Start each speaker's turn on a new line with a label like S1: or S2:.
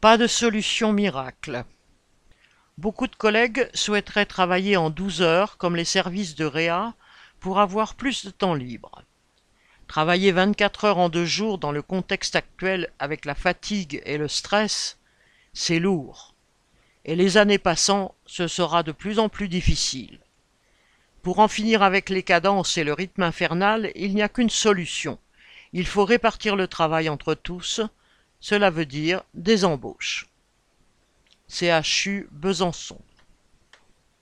S1: Pas de solution miracle. Beaucoup de collègues souhaiteraient travailler en 12 heures comme les services de Réa pour avoir plus de temps libre. Travailler 24 heures en deux jours dans le contexte actuel avec la fatigue et le stress, c'est lourd. Et les années passant, ce sera de plus en plus difficile. Pour en finir avec les cadences et le rythme infernal, il n'y a qu'une solution. Il faut répartir le travail entre tous, cela veut dire des embauches. CHU Besançon